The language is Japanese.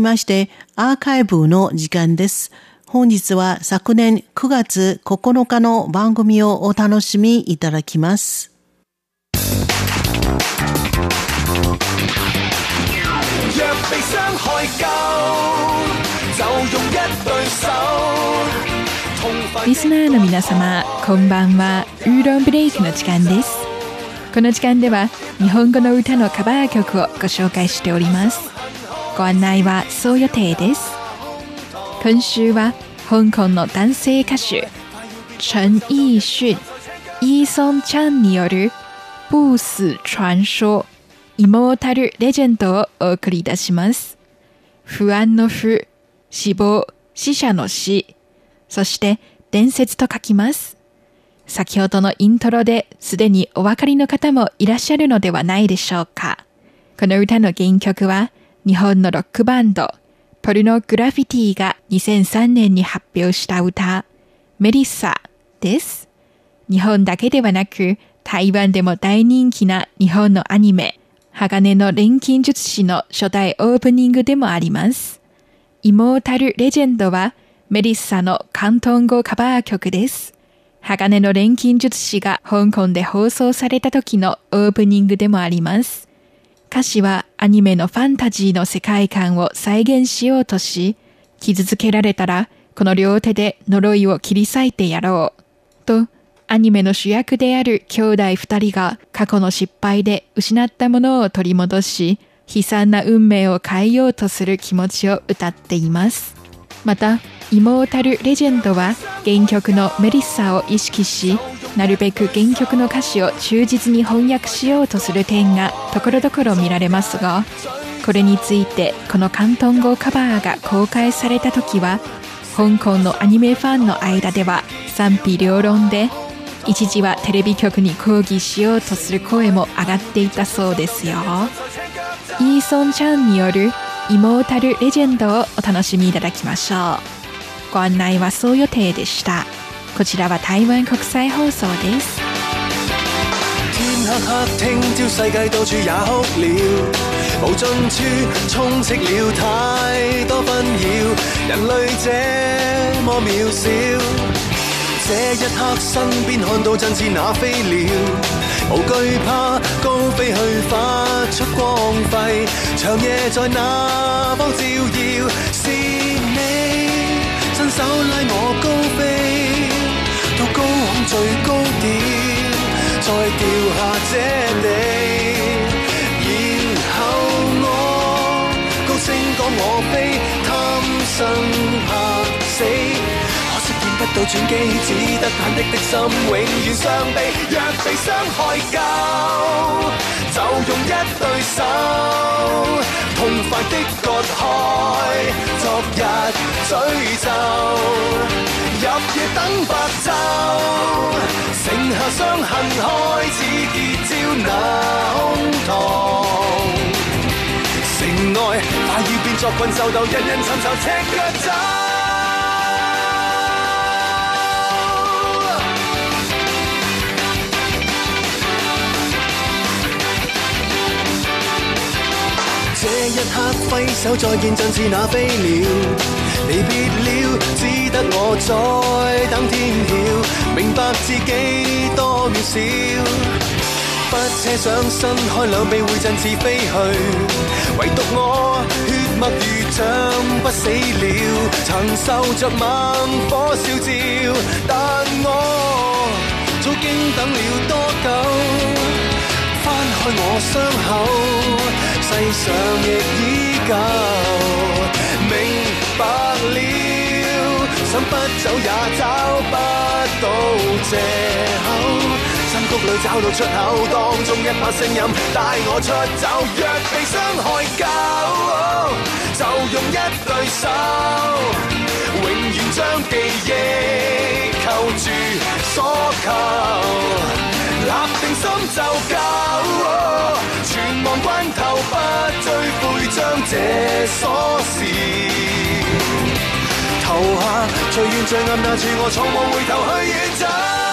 まして、アーカイブの時間です。本日は昨年9月9日の番組をお楽しみいただきます。リスナーの皆様、こんばんは。ウーロンブレイクの時間です。この時間では日本語の歌のカバー曲をご紹介しております。ご案内はそう予定です。今週は香港の男性歌手陳奕迅、イーソン・チャンによる不死傳說イモータルレジェンドをお送りいたします。不安の不、死亡、死者の死、そして伝説と書きます。先ほどのイントロですでにお分かりの方もいらっしゃるのではないでしょうか。この歌の原曲は日本のロックバンドポルノグラフィティが2003年に発表した歌メリッサです。日本だけではなく台湾でも大人気な日本のアニメ鋼の錬金術師の初代オープニングでもあります。イモータルレジェンドはメリッサの関東語カバー曲です。鋼の錬金術師が香港で放送された時のオープニングでもあります。歌詞はアニメのファンタジーの世界観を再現しようとし、傷つけられたらこの両手で呪いを切り裂いてやろう。と、アニメの主役である兄弟二人が過去の失敗で失ったものを取り戻し、悲惨な運命を変えようとする気持ちを歌っています。また、イモータルレジェンドは原曲のメリッサを意識し、なるべく原曲の歌詞を忠実に翻訳しようとする点がところどころ見られますが、これについてこの広東語カバーが公開された時は、香港のアニメファンの間では賛否両論で、一時はテレビ局に抗議しようとする声も上がっていたそうですよ。イーソン・チャンによるイモータルレジェンドをお楽しみいただきましょう。ご案内はそう予定でしたこちらは台湾国際放送です天黑黑，聽朝世界到處也哭了，無盡處充斥了太多紛擾，人類這麼渺小。這一刻身邊看到振翅那飛鳥，無懼怕高飛去發出光輝，長夜在那方照耀， 到轉機，只得忐忑的心永遠傷悲。若被傷害夠，就用一對手痛快的割開昨日詛咒。入夜等白晝，剩下傷痕開始結焦那胸膛。城外快要變作困獸鬥，人人尋仇赤腳走。這一刻揮手再見，像是那飛鳥。離別了，只得我在等天曉，明白自己多渺小。不奢想伸開兩臂會振翅飛去，唯獨我血脈如像不死了，曾受着猛火燒照，但我早經等了多久。翻開我傷口，世上亦依旧。明白了，想不走也找不到借口。深谷里找到出口，当中一把声音带我出走。若被伤害够，就用一对手，永远将记忆扣住所求。立定心就够，不追悔，将这锁匙投下，最远最暗那次，我从无回头去远走。